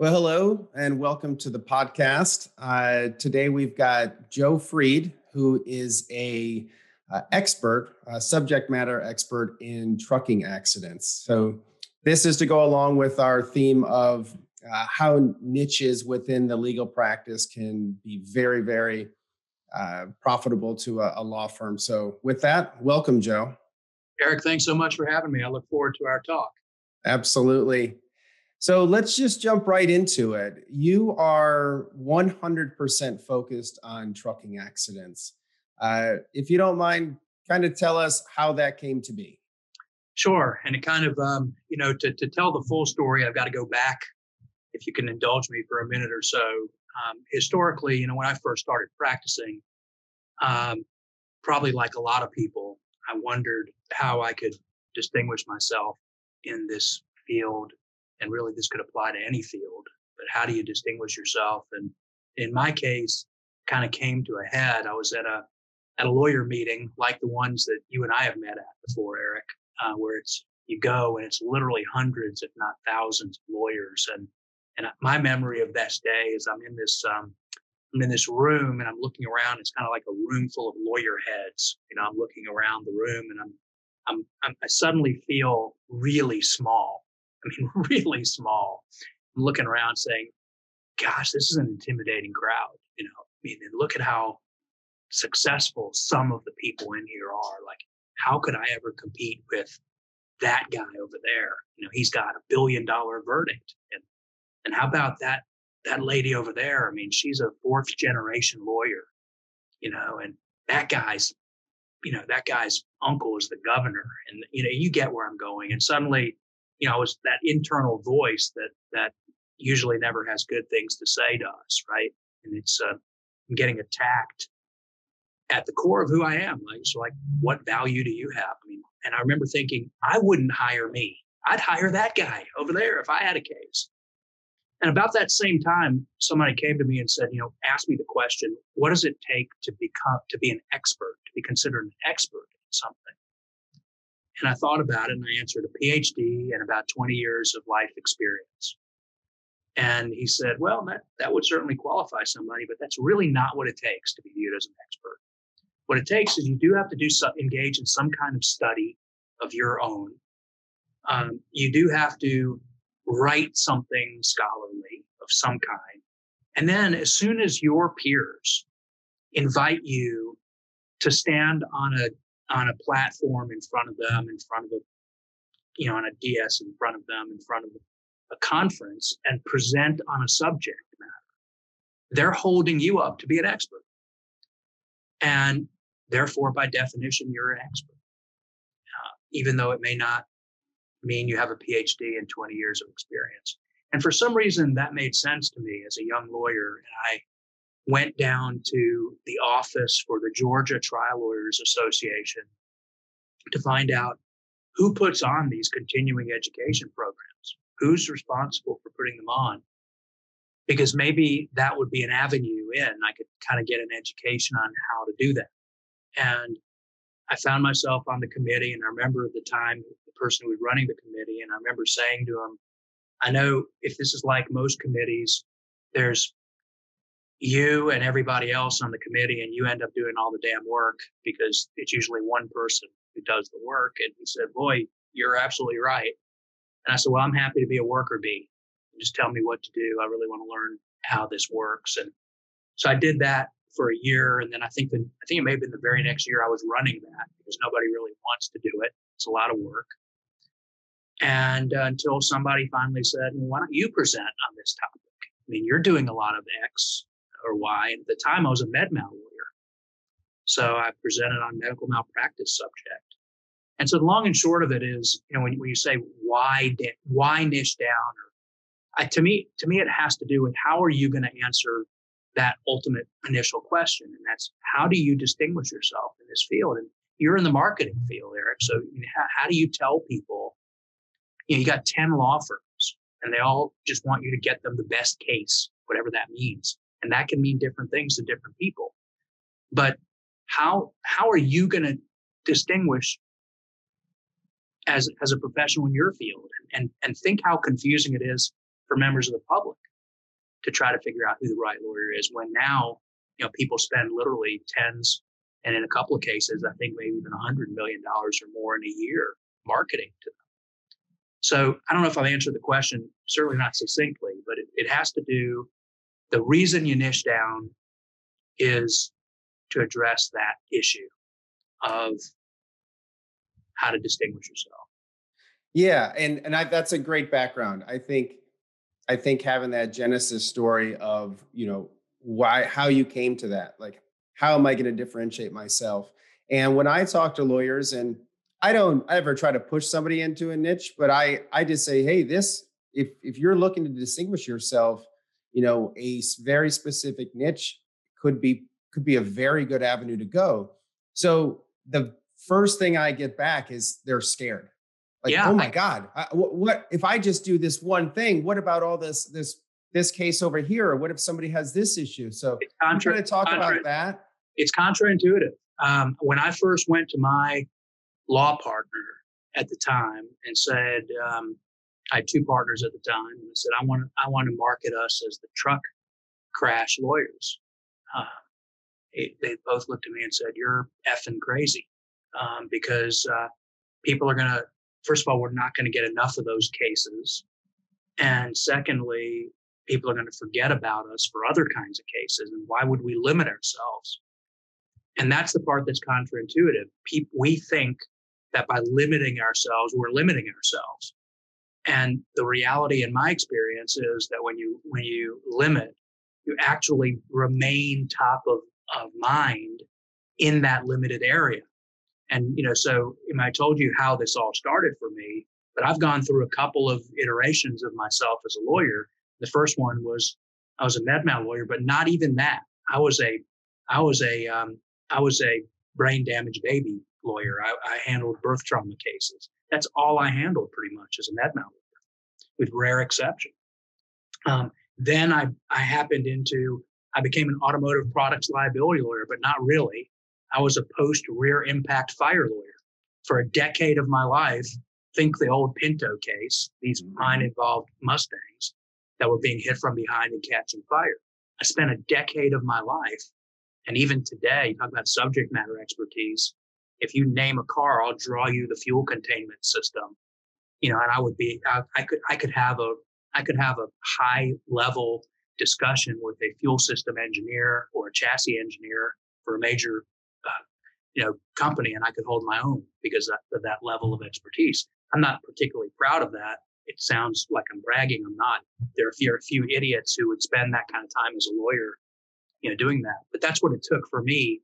Well, hello and welcome to the podcast. Uh, today we've got Joe Fried, who is a uh, expert, a subject matter expert in trucking accidents. So this is to go along with our theme of uh, how niches within the legal practice can be very, very uh, profitable to a, a law firm. So with that, welcome, Joe. Eric, thanks so much for having me. I look forward to our talk. Absolutely. So let's just jump right into it. You are 100% focused on trucking accidents. Uh, if you don't mind, kind of tell us how that came to be. Sure. And it kind of, um, you know, to, to tell the full story, I've got to go back, if you can indulge me for a minute or so. Um, historically, you know, when I first started practicing, um, probably like a lot of people, I wondered how I could distinguish myself in this field and really this could apply to any field but how do you distinguish yourself? And in my case kind of came to a head i was at a at a lawyer meeting like the ones that you and i have met at before eric uh, where it's you go and it's literally hundreds if not thousands of lawyers and and my memory of that day is i'm in this um, i'm in this room and i'm looking around it's kind of like a room full of lawyer heads you know i'm looking around the room and i'm I'm, I'm i suddenly feel really small I mean, really small. I'm looking around saying, gosh, this is an intimidating crowd. You know, I mean, and look at how successful some of the people in here are. Like, how could I ever compete with that guy over there? You know, he's got a billion dollar verdict. And and how about that that lady over there? I mean, she's a fourth generation lawyer, you know, and that guy's, you know, that guy's uncle is the governor. And you know, you get where I'm going. And suddenly you know, it's that internal voice that that usually never has good things to say to us, right? And it's uh, getting attacked at the core of who I am. Like, so like, what value do you have? I mean, and I remember thinking, I wouldn't hire me. I'd hire that guy over there if I had a case. And about that same time, somebody came to me and said, you know, ask me the question, what does it take to become to be an expert, to be considered an expert in something? And I thought about it and I answered a PhD and about 20 years of life experience. And he said, Well, that, that would certainly qualify somebody, but that's really not what it takes to be viewed as an expert. What it takes is you do have to do some, engage in some kind of study of your own. Um, you do have to write something scholarly of some kind. And then as soon as your peers invite you to stand on a on a platform in front of them, in front of a, you know, on a DS in front of them, in front of a conference and present on a subject matter. They're holding you up to be an expert. And therefore, by definition, you're an expert, uh, even though it may not mean you have a PhD and 20 years of experience. And for some reason, that made sense to me as a young lawyer. And I went down to the office for the Georgia Trial Lawyers Association to find out who puts on these continuing education programs, who's responsible for putting them on. Because maybe that would be an avenue in. I could kind of get an education on how to do that. And I found myself on the committee, and I remember at the time the person who was running the committee, and I remember saying to him, I know if this is like most committees, there's you and everybody else on the committee and you end up doing all the damn work because it's usually one person who does the work. And he said, Boy, you're absolutely right. And I said, Well, I'm happy to be a worker bee. Just tell me what to do. I really want to learn how this works. And so I did that for a year. And then I think I think it may have been the very next year I was running that because nobody really wants to do it. It's a lot of work. And uh, until somebody finally said, well, why don't you present on this topic? I mean, you're doing a lot of X or why. At the time, I was a med mal lawyer. So I presented on medical malpractice subject. And so the long and short of it is, you know, when, when you say why why niche down, or to me to me it has to do with how are you going to answer that ultimate initial question, and that's how do you distinguish yourself in this field? And you're in the marketing field, Eric. So you know, how, how do you tell people? You know, you got ten law firms, and they all just want you to get them the best case, whatever that means and that can mean different things to different people. But how how are you going to distinguish as as a professional in your field and and think how confusing it is for members of the public to try to figure out who the right lawyer is when now you know people spend literally tens and in a couple of cases i think maybe even a hundred million dollars or more in a year marketing to them. So i don't know if i've answered the question certainly not succinctly but it, it has to do the reason you niche down is to address that issue of how to distinguish yourself yeah and and I, that's a great background i think I think having that genesis story of, you know, why, how you came to that, like, how am I going to differentiate myself? And when I talk to lawyers, and I don't ever try to push somebody into a niche, but I, I just say, hey, this, if if you're looking to distinguish yourself, you know, a very specific niche could be could be a very good avenue to go. So the first thing I get back is they're scared. Like, yeah, oh my I, God, I, what, what if I just do this one thing? What about all this this this case over here? Or what if somebody has this issue? So I'm trying to talk contra, about that. It's contraintuitive. Um, when I first went to my law partner at the time and said, um, I had two partners at the time, and I said, I want to, I want to market us as the truck crash lawyers. Uh, it, they both looked at me and said, "You're effing crazy," um, because uh, people are going to first of all, we're not going to get enough of those cases. And secondly, people are going to forget about us for other kinds of cases. And why would we limit ourselves? And that's the part that's counterintuitive. People, we think that by limiting ourselves, we're limiting ourselves. And the reality, in my experience, is that when you when you limit, you actually remain top of, of mind in that limited area. And, you know, so I told you how this all started for me, but I've gone through a couple of iterations of myself as a lawyer. The first one was I was a med lawyer, but not even that. I was a, I was a, um, I was a brain damaged baby lawyer. I, I, handled birth trauma cases. That's all I handled pretty much as a med mal lawyer, with rare exception. Um, then I, I happened into, I became an automotive products liability lawyer, but not really. I was a post rear impact fire lawyer for a decade of my life. Think the old Pinto case, these mm-hmm. mine involved Mustangs that were being hit from behind and catching fire. I spent a decade of my life. And even today, talk about subject matter expertise. If you name a car, I'll draw you the fuel containment system. You know, and I would be, I, I could, I could have a, I could have a high level discussion with a fuel system engineer or a chassis engineer for a major uh, you know company and I could hold my own because of that level of expertise. I'm not particularly proud of that. It sounds like I'm bragging. I'm not. There are a few, a few idiots who would spend that kind of time as a lawyer, you know, doing that. But that's what it took for me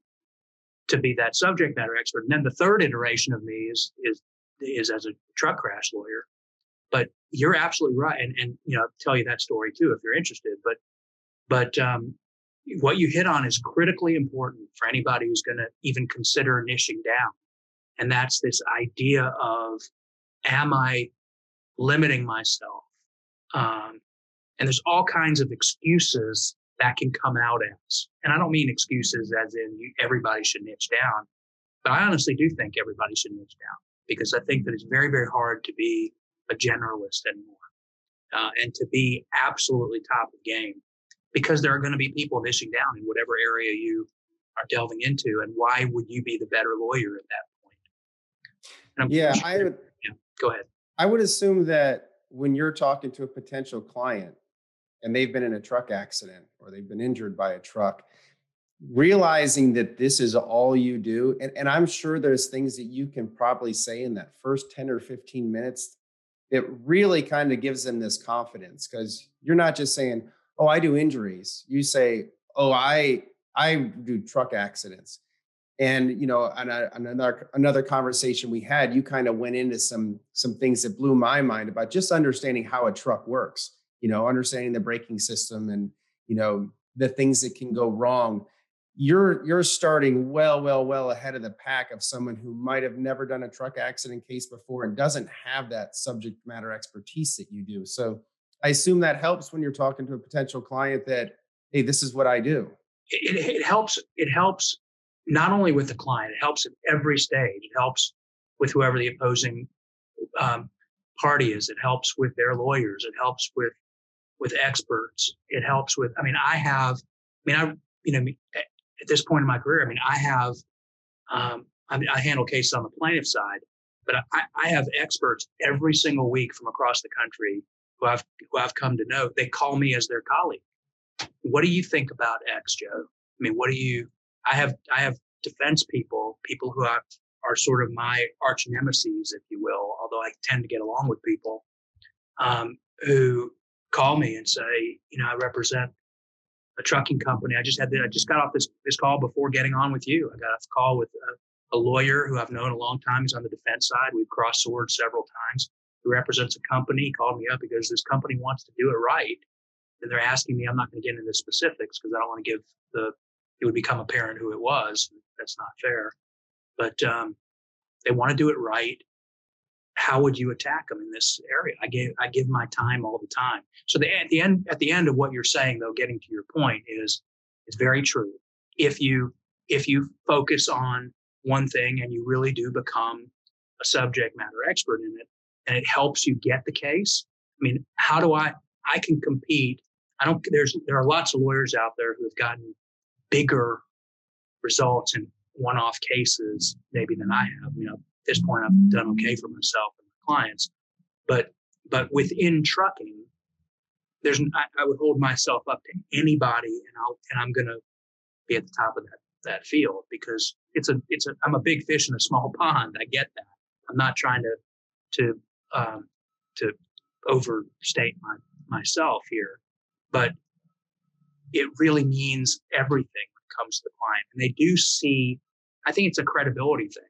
to be that subject matter expert. And then the third iteration of me is is is as a truck crash lawyer. But you're absolutely right, and and you know, I'll tell you that story too if you're interested. But but um, what you hit on is critically important for anybody who's going to even consider niching down. And that's this idea of, am I limiting myself? Um, and there's all kinds of excuses that can come out as. And I don't mean excuses as in you, everybody should niche down, but I honestly do think everybody should niche down because I think that it's very, very hard to be a generalist anymore uh, and to be absolutely top of game because there are going to be people niching down in whatever area you are delving into. And why would you be the better lawyer at that point? yeah, I would. Yeah, go ahead. I would assume that when you're talking to a potential client and they've been in a truck accident or they've been injured by a truck, realizing that this is all you do, and, and I'm sure there's things that you can probably say in that first 10 or 15 minutes it really kind of gives them this confidence because you're not just saying, oh, I do injuries. You say, oh, I I do truck accidents. And you know, on, a, another another conversation we had, you kind of went into some some things that blew my mind about just understanding how a truck works. You know, understanding the braking system and you know the things that can go wrong. You're you're starting well, well, well ahead of the pack of someone who might have never done a truck accident case before and doesn't have that subject matter expertise that you do. So I assume that helps when you're talking to a potential client that, hey, this is what I do. It, it, helps. It helps not only with the client, it helps at every stage. It helps with whoever the opposing um, party is. It helps with their lawyers. It helps with with experts. It helps with. I mean, I have. I mean, I you know at this point in my career, I mean, I have. Um, I, mean, I handle cases on the plaintiff side, but I, I have experts every single week from across the country who I've who I've come to know. They call me as their colleague. What do you think about X, Joe? I mean, what do you? I have I have defense people, people who are, are sort of my arch nemesis, if you will. Although I tend to get along with people um, who call me and say, you know, I represent a trucking company. I just had the, I just got off this this call before getting on with you. I got a call with a, a lawyer who I've known a long time. He's on the defense side. We've crossed swords several times. He represents a company. He called me up because this company wants to do it right, and they're asking me. I'm not going to get into the specifics because I don't want to give the. It would become apparent who it was. That's not fair. But um, they want to do it right how would you attack them in this area? I give I give my time all the time. So the, at the end at the end of what you're saying, though, getting to your point is it's very true. If you if you focus on one thing and you really do become a subject matter expert in it, and it helps you get the case. I mean, how do I I can compete? I don't. There's there are lots of lawyers out there who have gotten bigger results in one-off cases maybe than I have. You know, this point, I've done okay for myself and my clients. But but within trucking, there's I, I would hold myself up to anybody, and I'll and I'm gonna be at the top of that that field because it's a it's a I'm a big fish in a small pond. I get that. I'm not trying to to um, to overstate my myself here, but it really means everything when it comes to the client, and they do see. I think it's a credibility thing.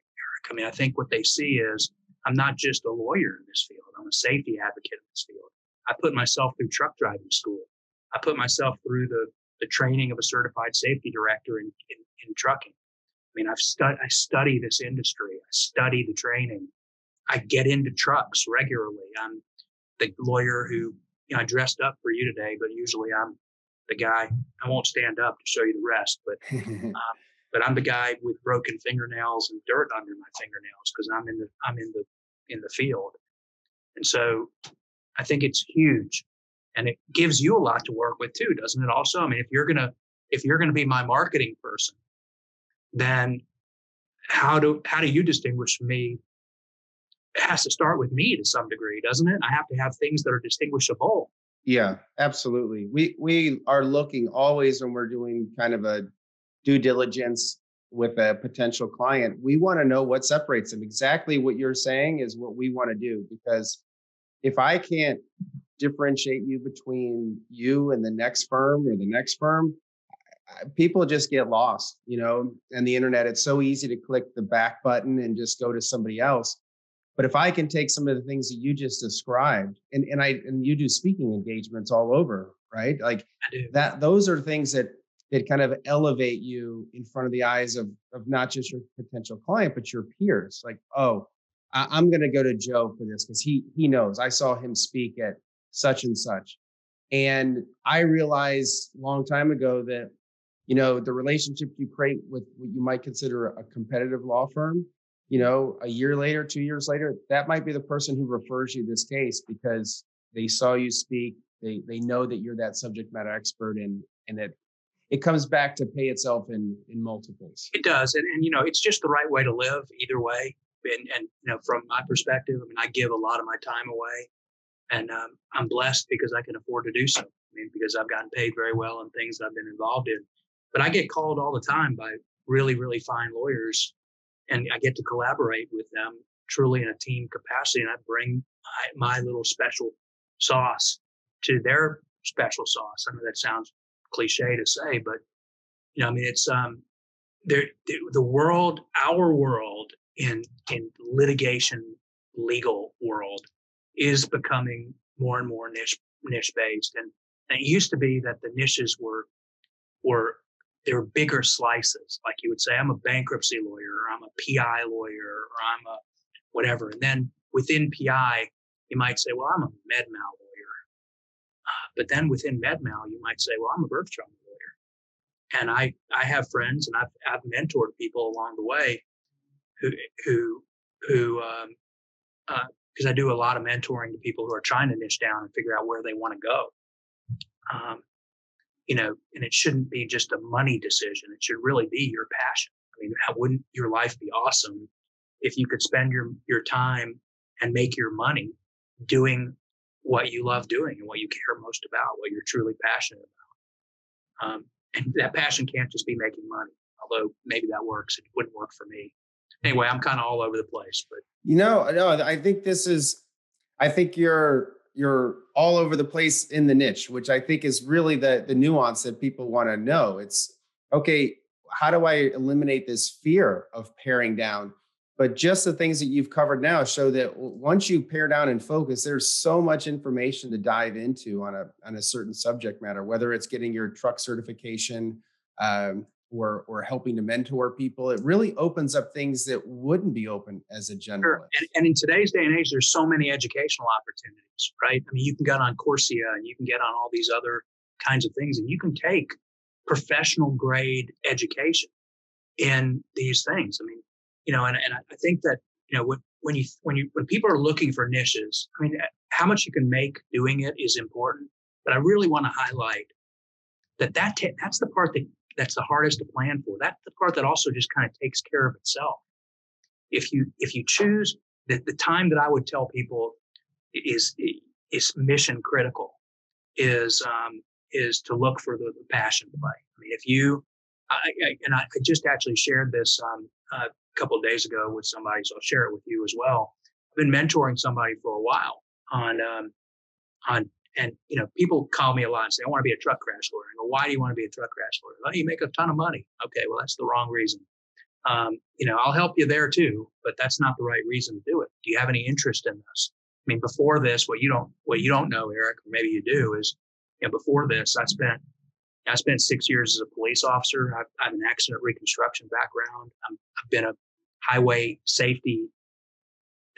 I mean, I think what they see is I'm not just a lawyer in this field. I'm a safety advocate in this field. I put myself through truck driving school. I put myself through the, the training of a certified safety director in, in, in trucking. I mean, I've stud- I study this industry. I study the training. I get into trucks regularly. I'm the lawyer who, you know, I dressed up for you today, but usually I'm the guy. I won't stand up to show you the rest, but um, but I'm the guy with broken fingernails and dirt under my fingernails because I'm in the I'm in the in the field. And so I think it's huge. And it gives you a lot to work with too, doesn't it also? I mean, if you're gonna if you're gonna be my marketing person, then how do how do you distinguish me? It has to start with me to some degree, doesn't it? I have to have things that are distinguishable. Yeah, absolutely. We we are looking always when we're doing kind of a due diligence with a potential client, we want to know what separates them. Exactly what you're saying is what we want to do because if I can't differentiate you between you and the next firm or the next firm, people just get lost, you know, and the internet, it's so easy to click the back button and just go to somebody else. But if I can take some of the things that you just described and, and I and you do speaking engagements all over, right? Like that those are things that that kind of elevate you in front of the eyes of of not just your potential client but your peers like oh I, am going to go to joe for this because he he knows. I saw him speak at such and such. And i realized a long time ago that you know the relationship you create with what you might consider a competitive law firm you know a year later two years later that might be the person who refers you this case because they saw you speak they they know that you're that subject matter expert and and that it comes back to pay itself in in multiples. It does, and, and you know, it's just the right way to live either way. And and you know, from my perspective, I mean, I give a lot of my time away, and um, I'm blessed because I can afford to do so. I mean, because I've gotten paid very well in things that I've been involved in. But I get called all the time by really, really fine lawyers, and I get to collaborate with them truly in a team capacity, and I bring my, my little special sauce to their special sauce. I know that sounds cliche to say, but you know, I mean, it's um, there the world, our world in in litigation legal world is becoming more and more niche niche based, and, and it used to be that the niches were were there were bigger slices. Like you would say, I'm a bankruptcy lawyer, or I'm a PI lawyer, or I'm a whatever, and then within PI, you might say, well, I'm a med mal but then within MedMal, you might say, well, I'm a birth trauma lawyer. And I, I have friends and I've, I've mentored people along the way who, who, who, um, uh, because I do a lot of mentoring to people who are trying to niche down and figure out where they want to go. Um, you know, and it shouldn't be just a money decision. It should really be your passion. I mean, how wouldn't your life be awesome if you could spend your your time and make your money doing what you love doing and what you care most about, what you're truly passionate about. Um, and that passion can't just be making money, although maybe that works. It wouldn't work for me. Anyway, I'm kind of all over the place, but you know, no, I think this is, I think you're you're all over the place in the niche, which I think is really the the nuance that people want to know. It's okay, how do I eliminate this fear of paring down? But just the things that you've covered now show that once you pare down and focus, there's so much information to dive into on a on a certain subject matter, whether it's getting your truck certification um, or or helping to mentor people. It really opens up things that wouldn't be open as a generalist. Sure. And, and in today's day and age, there's so many educational opportunities, right? I mean, you can get on Coursera and you can get on all these other kinds of things, and you can take professional grade education in these things. I mean, you know, and, and I think that, you know, when, when you, when you, when people are looking for niches, I mean, how much you can make doing it is important, but I really want to highlight that that t- that's the part that that's the hardest to plan for. That's the part that also just kind of takes care of itself. If you, if you choose that the time that I would tell people is, is mission critical is, um, is to look for the, the passion play. I mean, if you, I, I, and I just actually shared this um, uh, couple of days ago with somebody, so I'll share it with you as well. I've been mentoring somebody for a while on um, on and you know people call me a lot and say I want to be a truck crash lawyer. I go, why do you want to be a truck crash lawyer? Well, you make a ton of money. Okay, well that's the wrong reason. Um, you know, I'll help you there too, but that's not the right reason to do it. Do you have any interest in this? I mean, before this, what you don't what you don't know, Eric, or maybe you do, is you know, before this, I spent I spent six years as a police officer. I've, I have an accident reconstruction background. i have been a highway safety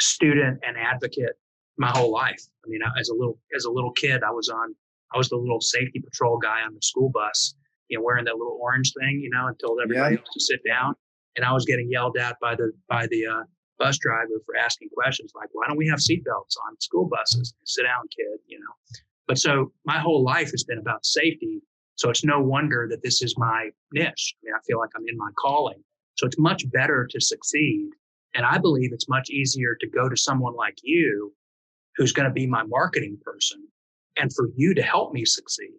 student and advocate my whole life. I mean, as a little as a little kid, I was on I was the little safety patrol guy on the school bus, you know, wearing that little orange thing, you know, and told everybody yeah. else to sit down. And I was getting yelled at by the by the uh, bus driver for asking questions like, "Why don't we have seatbelts on school buses?" Sit down, kid, you know. But so my whole life has been about safety. So it's no wonder that this is my niche. I mean, I feel like I'm in my calling. So it's much better to succeed. And I believe it's much easier to go to someone like you who's going to be my marketing person and for you to help me succeed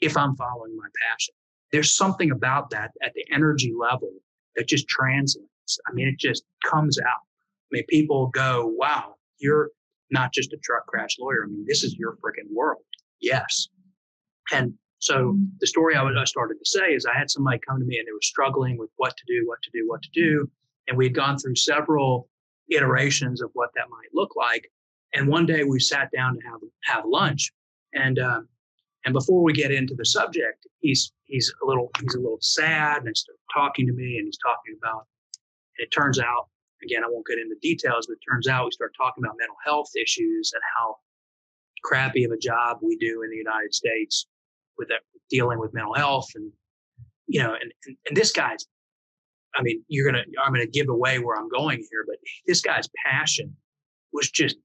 if I'm following my passion. There's something about that at the energy level that just translates. I mean, it just comes out. I mean, people go, wow, you're not just a truck crash lawyer. I mean, this is your freaking world. Yes. And so the story I, I started to say is I had somebody come to me and they were struggling with what to do, what to do, what to do. And we had gone through several iterations of what that might look like. And one day we sat down to have have lunch, and uh, and before we get into the subject, he's he's a little he's a little sad and started talking to me, and he's talking about. And it turns out, again, I won't get into details, but it turns out we start talking about mental health issues and how crappy of a job we do in the United States with that, dealing with mental health and you know and, and, and this guy's i mean you're gonna i'm gonna give away where i'm going here but this guy's passion was just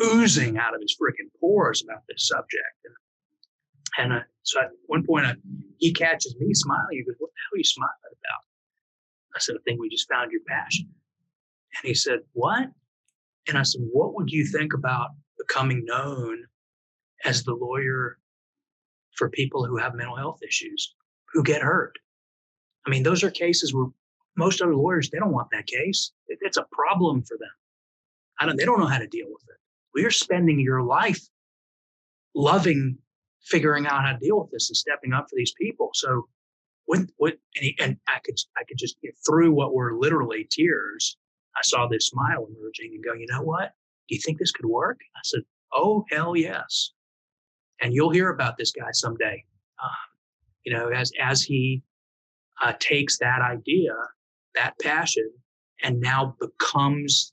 oozing out of his freaking pores about this subject. And, and uh, so at one point uh, he catches me smiling. He goes what the hell are you smiling about? I said i think we just found your passion. And he said what? And i said what would you think about becoming known as the lawyer for people who have mental health issues who get hurt. I mean, those are cases where most other lawyers they don't want that case. It's a problem for them. I don't. They don't know how to deal with it. We're spending your life loving figuring out how to deal with this and stepping up for these people. So, when what and, he, and I could I could just get through what were literally tears. I saw this smile emerging and go, you know what? Do you think this could work? I said, oh hell yes and you'll hear about this guy someday. Um, you know, as as he uh, takes that idea, that passion, and now becomes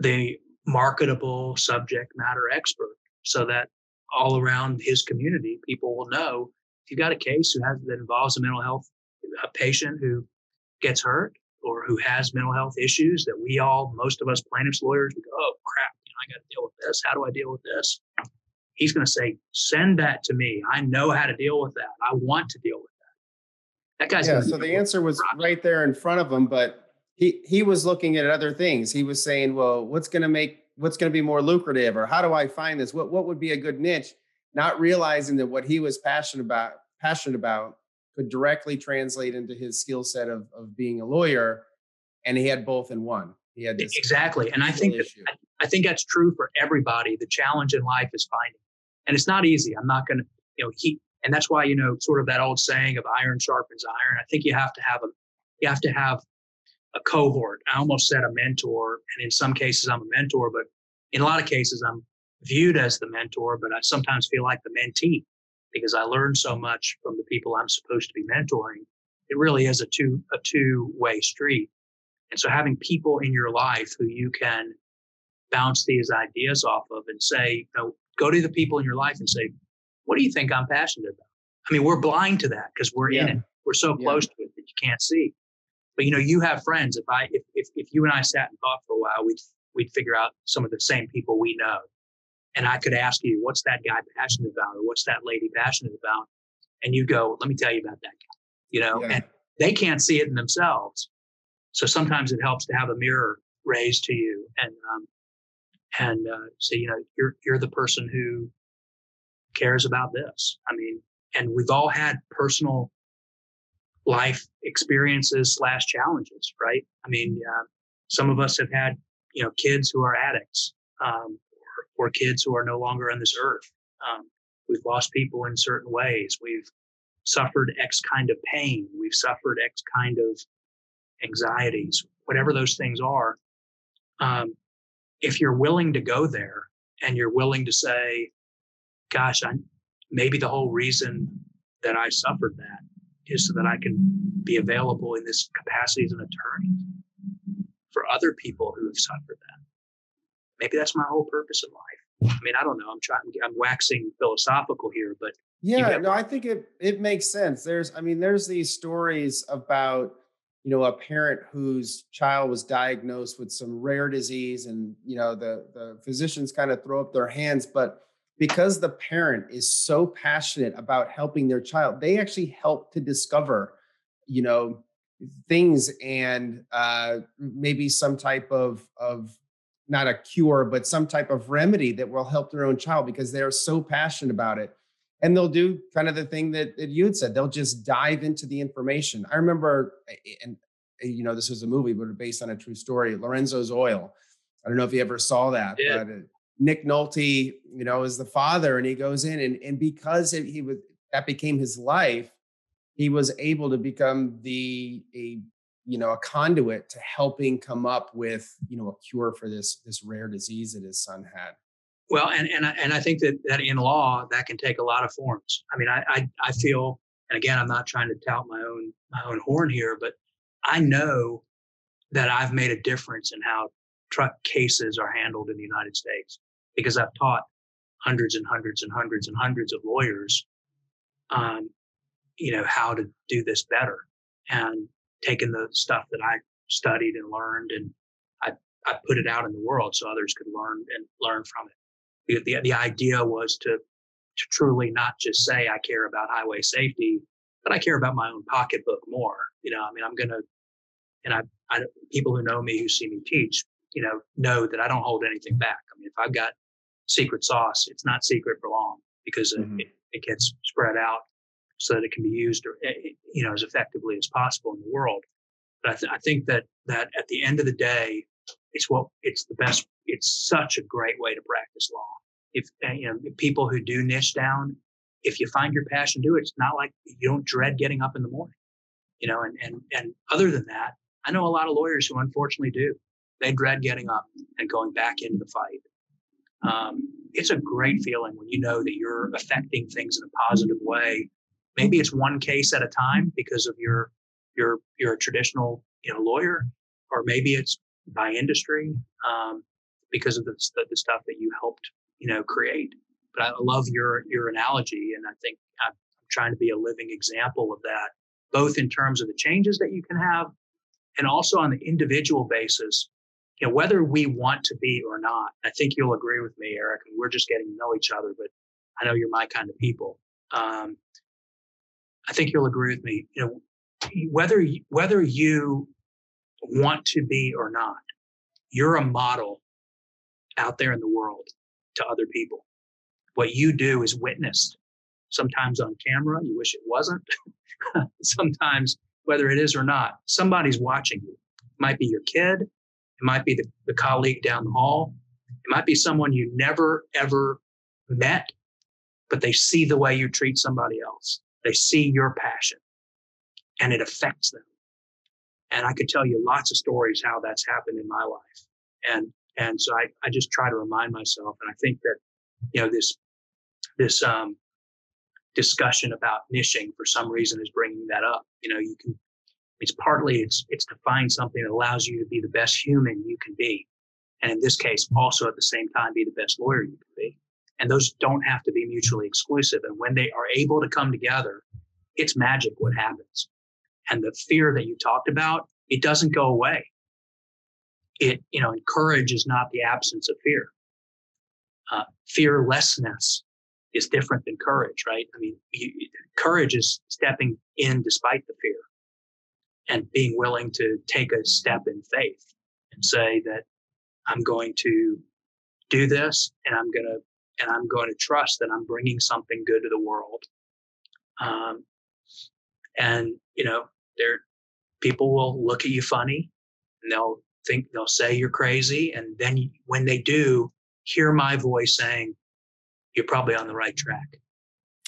the marketable subject matter expert, so that all around his community, people will know if you've got a case who has that involves a mental health a patient who gets hurt or who has mental health issues that we all, most of us plaintiffs lawyers, we go, oh crap, you know, I got to deal with this. How do I deal with this? He's going to say, send that to me. I know how to deal with that. I want to deal with that. That guy's yeah. So the answer was right there in front of him, but he he was looking at other things. He was saying, well, what's going to make what's going to be more lucrative, or how do I find this? What what would be a good niche? Not realizing that what he was passionate about passionate about could directly translate into his skill set of of being a lawyer, and he had both in one. He had exactly, and I think that, I think that's true for everybody. The challenge in life is finding and it's not easy. I'm not going to, you know, keep, and that's why, you know, sort of that old saying of iron sharpens iron. I think you have to have a, you have to have a cohort. I almost said a mentor. And in some cases, I'm a mentor, but in a lot of cases, I'm viewed as the mentor, but I sometimes feel like the mentee because I learn so much from the people I'm supposed to be mentoring. It really is a two, a two way street. And so having people in your life who you can bounce these ideas off of and say, you know, go to the people in your life and say, what do you think I'm passionate about? I mean, we're blind to that because we're yeah. in it. We're so close yeah. to it that you can't see. But you know, you have friends. If I if, if if you and I sat and talked for a while, we'd we'd figure out some of the same people we know. And I could ask you, what's that guy passionate about, or what's that lady passionate about? And you go, let me tell you about that guy. You know, yeah. and they can't see it in themselves. So sometimes it helps to have a mirror raised to you and um, and uh, say, you know, you're you're the person who cares about this. I mean, and we've all had personal life experiences slash challenges, right? I mean, uh, some of us have had, you know, kids who are addicts, um, or, or, kids who are no longer on this earth. Um, we've lost people in certain ways. We've suffered X kind of pain. We've suffered X kind of anxieties, whatever those things are. Um, if you're willing to go there and you're willing to say, gosh, I maybe the whole reason that I suffered that is so that I can be available in this capacity as an attorney for other people who have suffered that. Maybe that's my whole purpose in life. I mean, I don't know. I'm trying. I'm waxing philosophical here, but yeah, no, I think it it makes sense. There's, I mean, there's these stories about you know a parent whose child was diagnosed with some rare disease and you know the the physicians kind of throw up their hands but because the parent is so passionate about helping their child they actually help to discover you know things and uh, maybe some type of of not a cure but some type of remedy that will help their own child because they're so passionate about it and they'll do kind of the thing that, that you had said. They'll just dive into the information. I remember, eh, eh, and eh, you know, this was a movie, but based on a true story. Lorenzo's Oil. I don't know if you ever saw that, but uh, Nick Nolte, you know, is the father, and he goes in, and and because it, he was that became his life, he was able to become the a you know a conduit to helping come up with you know a cure for this this rare disease that his son had. Well, and and I, and I think that that in law that can take a lot of forms. I mean, I, I I feel, and again, I'm not trying to tout my own my own horn here, but I know that I've made a difference in how truck cases are handled in the United States because I've taught hundreds and hundreds and hundreds and hundreds of lawyers, um, you know, how to do this better and taken the stuff that I studied and learned and I, I put it out in the world so others could learn and learn from it the, the, the idea was to to truly not just say I care about highway safety, but I care about my own pocketbook more. You know, I mean, I'm gonna, and I, I people who know me who see me teach, you know, know that I don't hold anything back. I mean, if I've got secret sauce, it's not secret for long because mm-hmm. it, it gets spread out so that it can be used, eh, you know, as effectively as possible in the world. But I, th- I think that that at the end of the day, it's what it's the best. It's such a great way to practice law. If uh, you know people who do niche down, if you find your passion, do it. It's not like you don't dread getting up in the morning, you know. And and and other than that, I know a lot of lawyers who unfortunately do. They dread getting up and going back into the fight. Um, it's a great feeling when you know that you're affecting things in a positive way. Maybe it's one case at a time because of your your your traditional you know lawyer, or maybe it's by industry um, because of the, the stuff that you helped you know create. But I love your your analogy, and I think I'm trying to be a living example of that, both in terms of the changes that you can have, and also on the individual basis. You know, whether we want to be or not, I think you'll agree with me, Eric. And we're just getting to know each other, but I know you're my kind of people. Um, I think you'll agree with me. You know, whether whether you want to be or not, you're a model out there in the world to other people. What you do is witnessed, sometimes on camera. You wish it wasn't. sometimes, whether it is or not, somebody's watching you. It might be your kid. It might be the, the colleague down the hall. It might be someone you never, ever met, but they see the way you treat somebody else. They see your passion and it affects them. And I could tell you lots of stories how that's happened in my life. And and so I, I just try to remind myself. And I think that, you know, this this um, discussion about niching for some reason is bringing that up. You know, you can it's partly it's it's to find something that allows you to be the best human you can be. And in this case, also at the same time be the best lawyer you can be. And those don't have to be mutually exclusive. And when they are able to come together, it's magic what happens. And the fear that you talked about, it doesn't go away. It, you know, courage is not the absence of fear. Uh, fearlessness is different than courage, right? I mean, you, courage is stepping in despite the fear and being willing to take a step in faith and say that I'm going to do this and I'm going to and I'm going to trust that I'm bringing something good to the world. Um, and you know, there people will look at you funny, and they'll think they'll say you're crazy, and then when they do, hear my voice saying, "You're probably on the right track."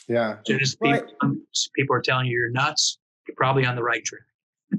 Yeah. As soon as people, um, people are telling you you're nuts, you're probably on the right track.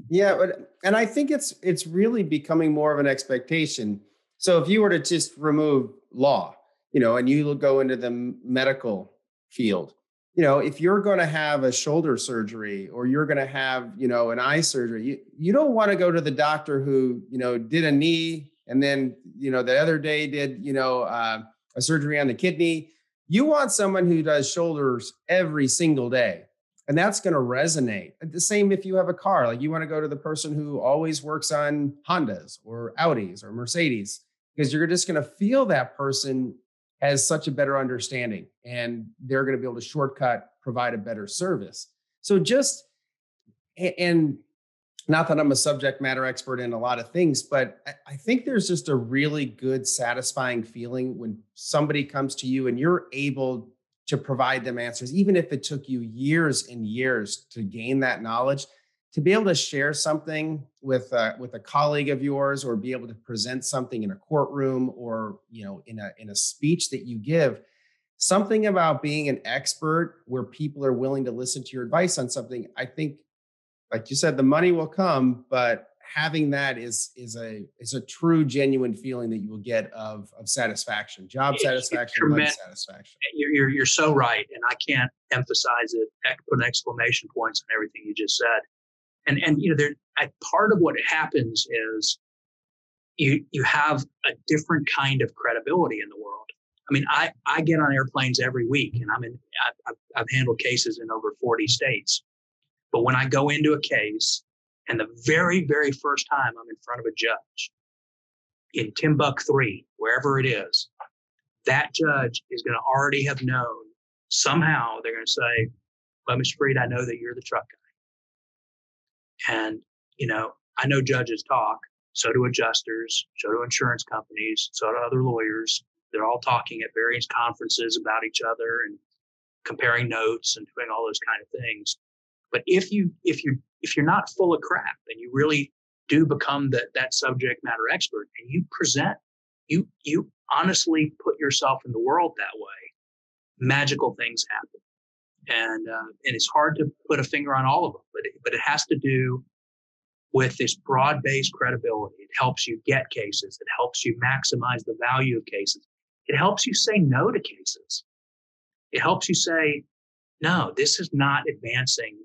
Yeah, but and I think it's it's really becoming more of an expectation. So if you were to just remove law, you know, and you go into the medical field, you know, if you're going to have a shoulder surgery or you're going to have, you know, an eye surgery, you, you don't want to go to the doctor who, you know, did a knee and then, you know, the other day did, you know, uh, a surgery on the kidney. You want someone who does shoulders every single day. And that's going to resonate. The same if you have a car, like you want to go to the person who always works on Hondas or Audis or Mercedes, because you're just going to feel that person has such a better understanding and they're going to be able to shortcut provide a better service. So just and not that i'm a subject matter expert in a lot of things but i think there's just a really good satisfying feeling when somebody comes to you and you're able to provide them answers even if it took you years and years to gain that knowledge to be able to share something with a, with a colleague of yours or be able to present something in a courtroom or you know in a in a speech that you give something about being an expert where people are willing to listen to your advice on something i think like you said the money will come but having that is is a is a true genuine feeling that you will get of of satisfaction job it's, satisfaction it's satisfaction. You're, you're, you're so right and i can't emphasize it put exclamation points on everything you just said and and you know there part of what happens is you you have a different kind of credibility in the world. I mean i i get on airplanes every week and i'm in i've, I've handled cases in over 40 states. But when i go into a case and the very very first time i'm in front of a judge in timbuk 3 wherever it is that judge is going to already have known somehow they're going to say well mr Fried i know that you're the truck and, you know, I know judges talk, so do adjusters, so do insurance companies, so do other lawyers. They're all talking at various conferences about each other and comparing notes and doing all those kind of things. But if you if you if you're not full of crap and you really do become that that subject matter expert and you present, you you honestly put yourself in the world that way, magical things happen and uh, and it's hard to put a finger on all of them, but it, but it has to do with this broad-based credibility. It helps you get cases. It helps you maximize the value of cases. It helps you say no to cases. It helps you say, no, this is not advancing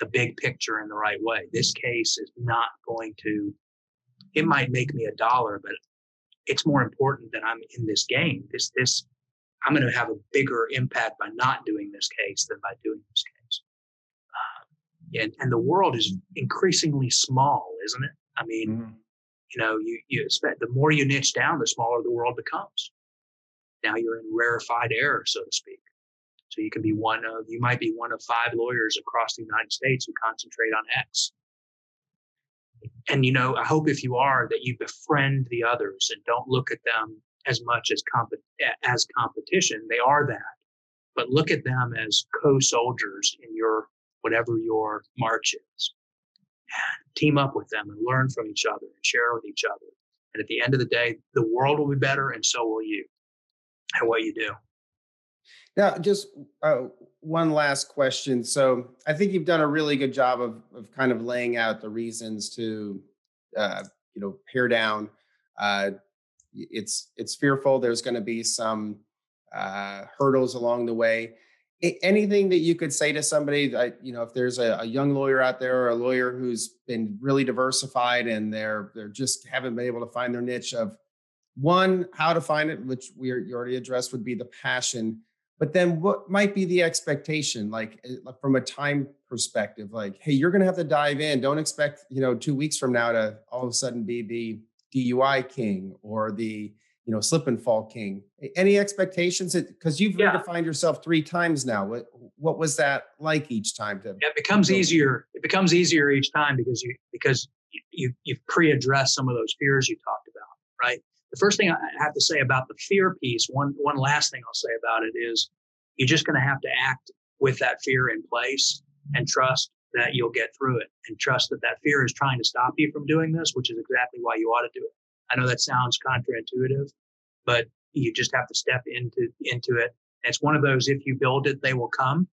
the big picture in the right way. This case is not going to. It might make me a dollar, but it's more important that I'm in this game. This this I'm going to have a bigger impact by not doing this case than by doing this case. Uh, and, and the world is increasingly small, isn't it? I mean, mm-hmm. you know, you, you expect the more you niche down, the smaller the world becomes. Now you're in rarefied air, so to speak. So you can be one of, you might be one of five lawyers across the United States who concentrate on X. And, you know, I hope if you are that you befriend the others and don't look at them as much as, comp- as competition. They are that, but look at them as co-soldiers in your, whatever your march is. Team up with them and learn from each other and share with each other. And at the end of the day, the world will be better and so will you and what you do. Now, just uh, one last question. So, I think you've done a really good job of, of kind of laying out the reasons to, uh, you know, pare down. Uh, it's it's fearful. There's going to be some uh, hurdles along the way. anything that you could say to somebody that you know, if there's a, a, young lawyer out there or a lawyer who's been really diversified and they're they're just haven't been able to find their niche of one, how to find it, which we are, you already addressed, would be the passion but then what might be the expectation like eh, from a time perspective like hey you're going to have to dive in don't expect you know two weeks from now to all of a sudden be the dui king or the you know slip and fall king. Any expectations because you've yeah. redefined yourself three times now what what was that like each time to it becomes easier it becomes easier each time because you because you you've pre-addressed some of those fears you talked about right? The first thing I have to say about the fear piece, one one last thing I'll say about it is you're just going to have to act with that fear in place and trust that you'll get through it and trust that that fear is trying to stop you from doing this, which is exactly why you ought to do it. I know that sounds counterintuitive, but you just have to step into into it. it's one of those if you build it, they will come.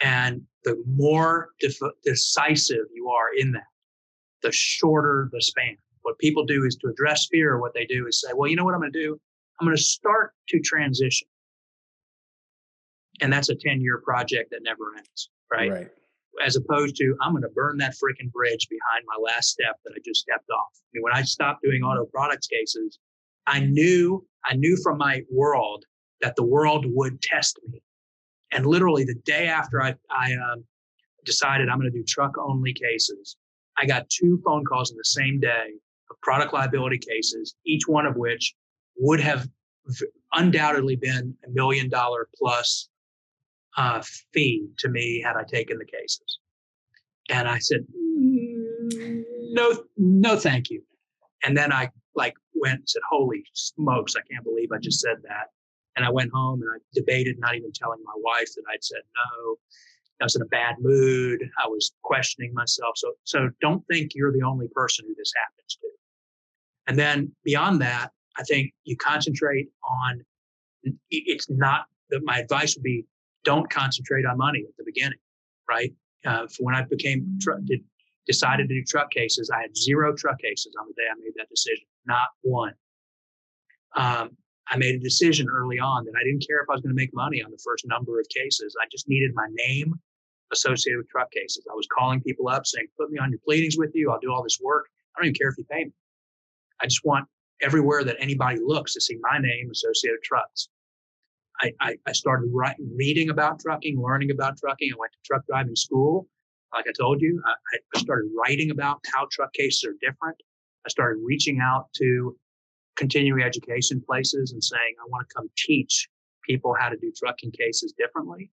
And the more def- decisive you are in that, the shorter the span. What people do is to address fear, what they do is say, well, you know what I'm going to do? I'm going to start to transition. And that's a 10 year project that never ends, right? Right. As opposed to, I'm going to burn that freaking bridge behind my last step that I just stepped off. I mean, when I stopped doing auto products cases, I knew, I knew from my world that the world would test me. And literally the day after I, I um, decided I'm going to do truck only cases, I got two phone calls in the same day of product liability cases, each one of which would have undoubtedly been a million dollar plus uh, fee to me had I taken the cases. And I said, no, no, thank you. And then I like went and said, holy smokes, I can't believe I just said that. And I went home and I debated, not even telling my wife that I'd said no. I was in a bad mood. I was questioning myself. So, so don't think you're the only person who this happens to. And then beyond that, I think you concentrate on it's not that my advice would be don't concentrate on money at the beginning, right? Uh, when I became tr- did, decided to do truck cases, I had zero truck cases on the day I made that decision, not one. Um, I made a decision early on that I didn't care if I was going to make money on the first number of cases. I just needed my name associated with truck cases. I was calling people up saying, put me on your pleadings with you. I'll do all this work. I don't even care if you pay me. I just want everywhere that anybody looks to see my name associated with trucks. I, I, started writing, reading about trucking, learning about trucking. I went to truck driving school. Like I told you, I, I started writing about how truck cases are different. I started reaching out to continuing education places and saying, I want to come teach people how to do trucking cases differently.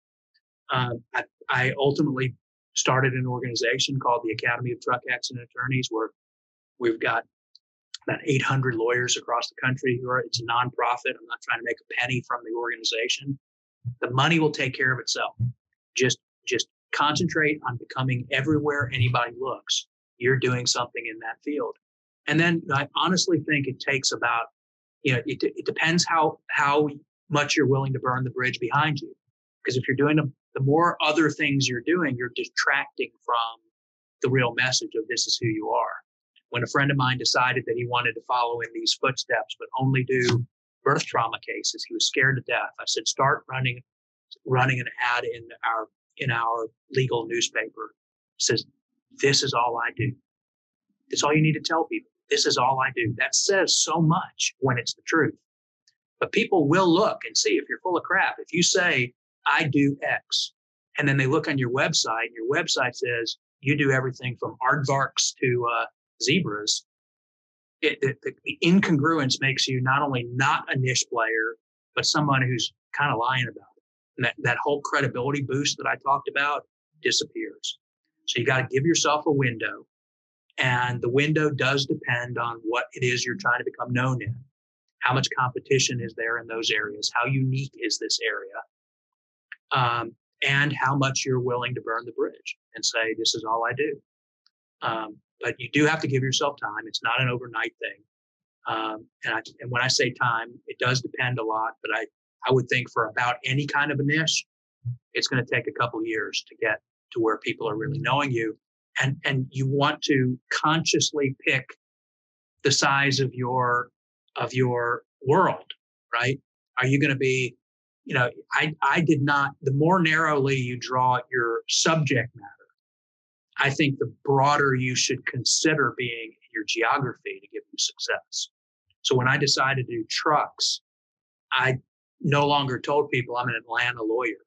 Um, I, I ultimately started an organization called the Academy of Truck Accident Attorneys, where we've got about 800 lawyers across the country who are, it's a nonprofit. I'm not trying to make a penny from the organization. The money will take care of itself. Just, just concentrate on becoming everywhere anybody looks. You're doing something in that field. And then I honestly think it takes about, you know, it, it depends how, how much you're willing to burn the bridge behind you. Because if you're doing the, the more other things you're doing, you're detracting from the real message of this is who you are when a friend of mine decided that he wanted to follow in these footsteps, but only do birth trauma cases, he was scared to death. I said, start running, running an ad in our in our legal newspaper. Says, this is all I do. That's all you need to tell people. This is all I do. That says so much when it's the truth. But people will look and see if you're full of crap. If you say, I do X, and then they look on your website, and your website says you do everything from aardvarks to uh, zebras, it, it, the incongruence makes you not only not a niche player, but someone who's kind of lying about it. And that, that whole credibility boost that I talked about disappears. So you got to give yourself a window. And the window does depend on what it is you're trying to become known in. How much competition is there in those areas? How unique is this area? Um, and how much you're willing to burn the bridge and say, this is all I do. Um, but you do have to give yourself time. It's not an overnight thing. Um, and, I, and when I say time, it does depend a lot, but I, I would think for about any kind of a niche, it's going to take a couple years to get to where people are really knowing you. And, and you want to consciously pick the size of your, of your world, right? Are you going to be, you know, I, I did not, the more narrowly you draw your subject matter, I think the broader you should consider being in your geography to give you success. So when I decided to do trucks, I no longer told people I'm an Atlanta lawyer.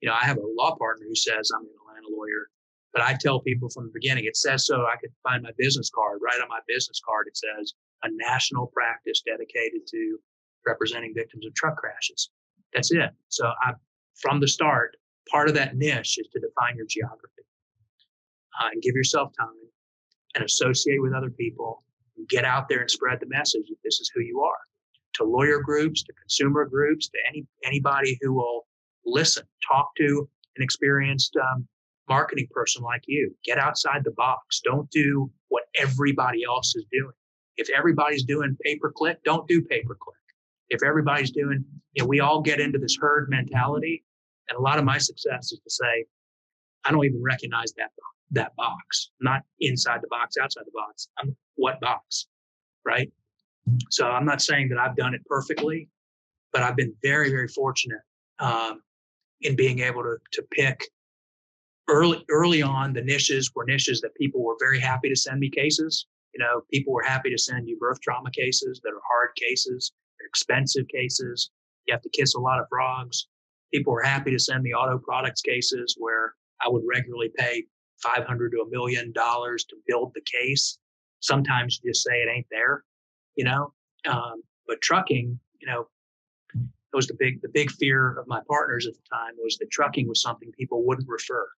You know, I have a law partner who says I'm an Atlanta lawyer, but I tell people from the beginning, it says so. I could find my business card. Right on my business card, it says a national practice dedicated to representing victims of truck crashes. That's it. So I, from the start, part of that niche is to define your geography uh, and give yourself time and associate with other people. Get out there and spread the message that this is who you are. To lawyer groups, to consumer groups, to any anybody who will listen, talk to an experienced um, marketing person like you. Get outside the box. Don't do what everybody else is doing. If everybody's doing pay per click, don't do pay per click. If everybody's doing, you know, we all get into this herd mentality. And a lot of my success is to say, I don't even recognize that that box, not inside the box, outside the box. I'm what box, right? So I'm not saying that I've done it perfectly, but I've been very, very fortunate um, in being able to to pick early early on. The niches were niches that people were very happy to send me cases. You know, people were happy to send you birth trauma cases that are hard cases, expensive cases. You have to kiss a lot of frogs. People were happy to send me auto products cases where I would regularly pay 500 to a million dollars to build the case. Sometimes you just say it ain't there, you know. Um, but trucking, you know, it was the big the big fear of my partners at the time was that trucking was something people wouldn't refer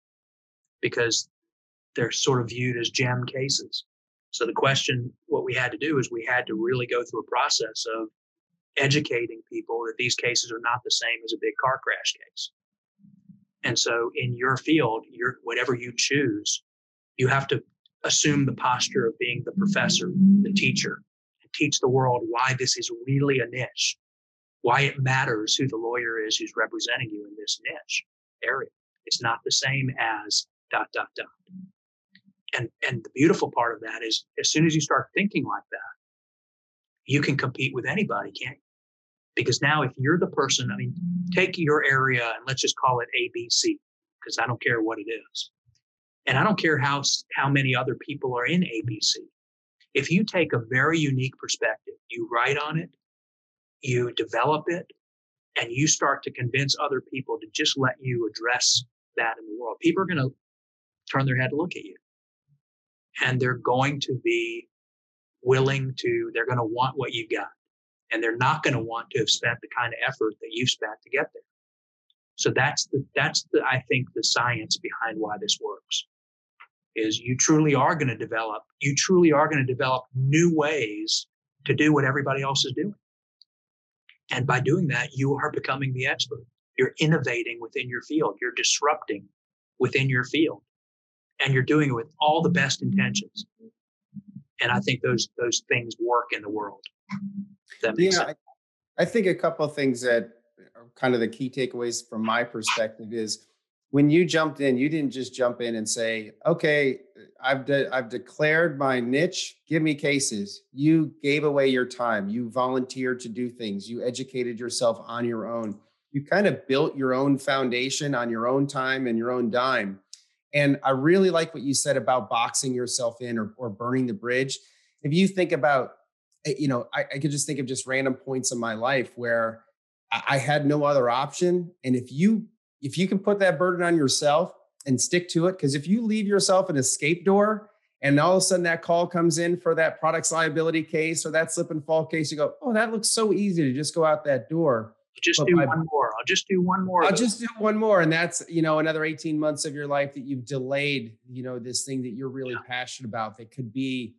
because they're sort of viewed as gem cases. So the question, what we had to do is we had to really go through a process of educating people that these cases are not the same as a big car crash case. And so in your field, your whatever you choose, you have to assume the posture of being the professor, the teacher, and teach the world why this is really a niche, why it matters who the lawyer is who's representing you in this niche area. It's not the same as dot dot dot. And and the beautiful part of that is as soon as you start thinking like that, you can compete with anybody, can't you? Because now, if you're the person, I mean, take your area and let's just call it ABC, because I don't care what it is. And I don't care how, how many other people are in ABC. If you take a very unique perspective, you write on it, you develop it, and you start to convince other people to just let you address that in the world, people are going to turn their head to look at you. And they're going to be willing to, they're going to want what you got and they're not going to want to have spent the kind of effort that you've spent to get there. So that's the that's the I think the science behind why this works is you truly are going to develop you truly are going to develop new ways to do what everybody else is doing. And by doing that, you are becoming the expert. You're innovating within your field. You're disrupting within your field. And you're doing it with all the best intentions. And I think those those things work in the world. That makes yeah, sense. I, I think a couple of things that are kind of the key takeaways from my perspective is when you jumped in, you didn't just jump in and say, "Okay, I've de- I've declared my niche. Give me cases." You gave away your time. You volunteered to do things. You educated yourself on your own. You kind of built your own foundation on your own time and your own dime. And I really like what you said about boxing yourself in or, or burning the bridge. If you think about Eh, you know, I, I could just think of just random points in my life where I, had no other option. And if you if you can put that burden on yourself and stick to it, because if you leave yourself an escape door and all of a sudden that call comes in for that products liability case or that slip and fall case, you go, oh, that looks so easy to just go out that door. just do one more. I'll just do one more. I'll just do one more. And that's, you know, another 18 months of your life that you've delayed, you know, this thing that you're really yeah. passionate about that could be,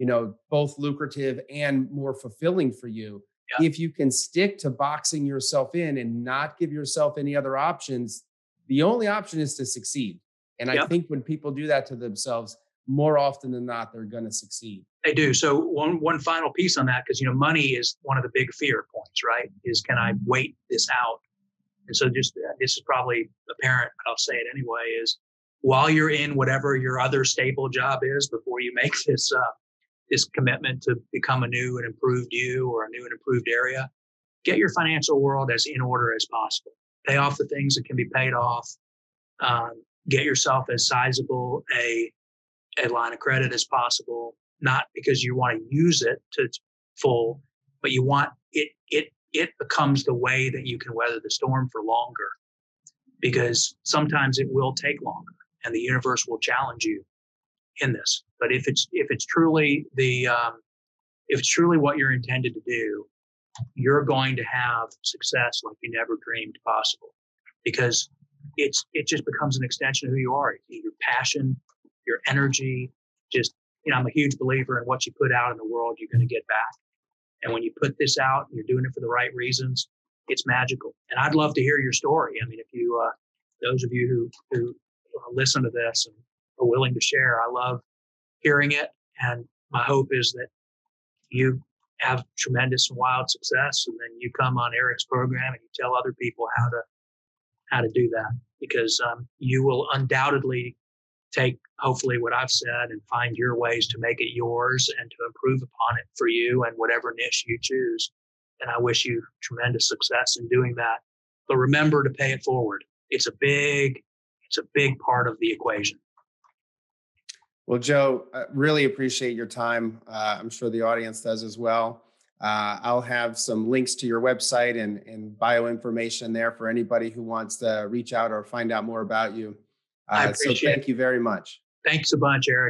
you know, both lucrative and more fulfilling for you. Yeah. If you can stick to boxing yourself in and not give yourself any other options, the only option is to succeed. And yep. I think when people do that to themselves, more often than not, they're going to succeed. They do. So one one final piece on that, because you know, money is one of the big fear points, right? Is can I wait this out? And so just uh, this is probably apparent, but I'll say it anyway. Is while you're in whatever your other stable job is, before you make this uh, this commitment to become a new and improved you or a new and improved area, get your financial world as in order as possible. Pay off the things that can be paid off. Um, get yourself as sizable a a line of credit as possible, not because you want to use it to its full, but you want it it it becomes the way that you can weather the storm for longer. Because sometimes it will take longer and the universe will challenge you in this. But if it's if it's truly the um, if it's truly what you're intended to do, you're going to have success like you never dreamed possible. Because it's it just becomes an extension of who you are. Your passion, your energy, just you know, I'm a huge believer in what you put out in the world, you're going to get back. And when you put this out, and you're doing it for the right reasons. It's magical. And I'd love to hear your story. I mean, if you, uh, those of you who who listen to this and are willing to share, I love hearing it. And my hope is that you have tremendous and wild success, and then you come on Eric's program and you tell other people how to how to do that because um, you will undoubtedly take hopefully what I've said and find your ways to make it yours and to improve upon it for you and whatever niche you choose. And I wish you tremendous success in doing that. But remember to pay it forward. It's a big, it's a big part of the equation. Well, Joe, I really appreciate your time. Uh, I'm sure the audience does as well. Uh, I'll have some links to your website and, and bio information there for anybody who wants to reach out or find out more about you. Uh, so thank you very much. Thanks a bunch, Eric.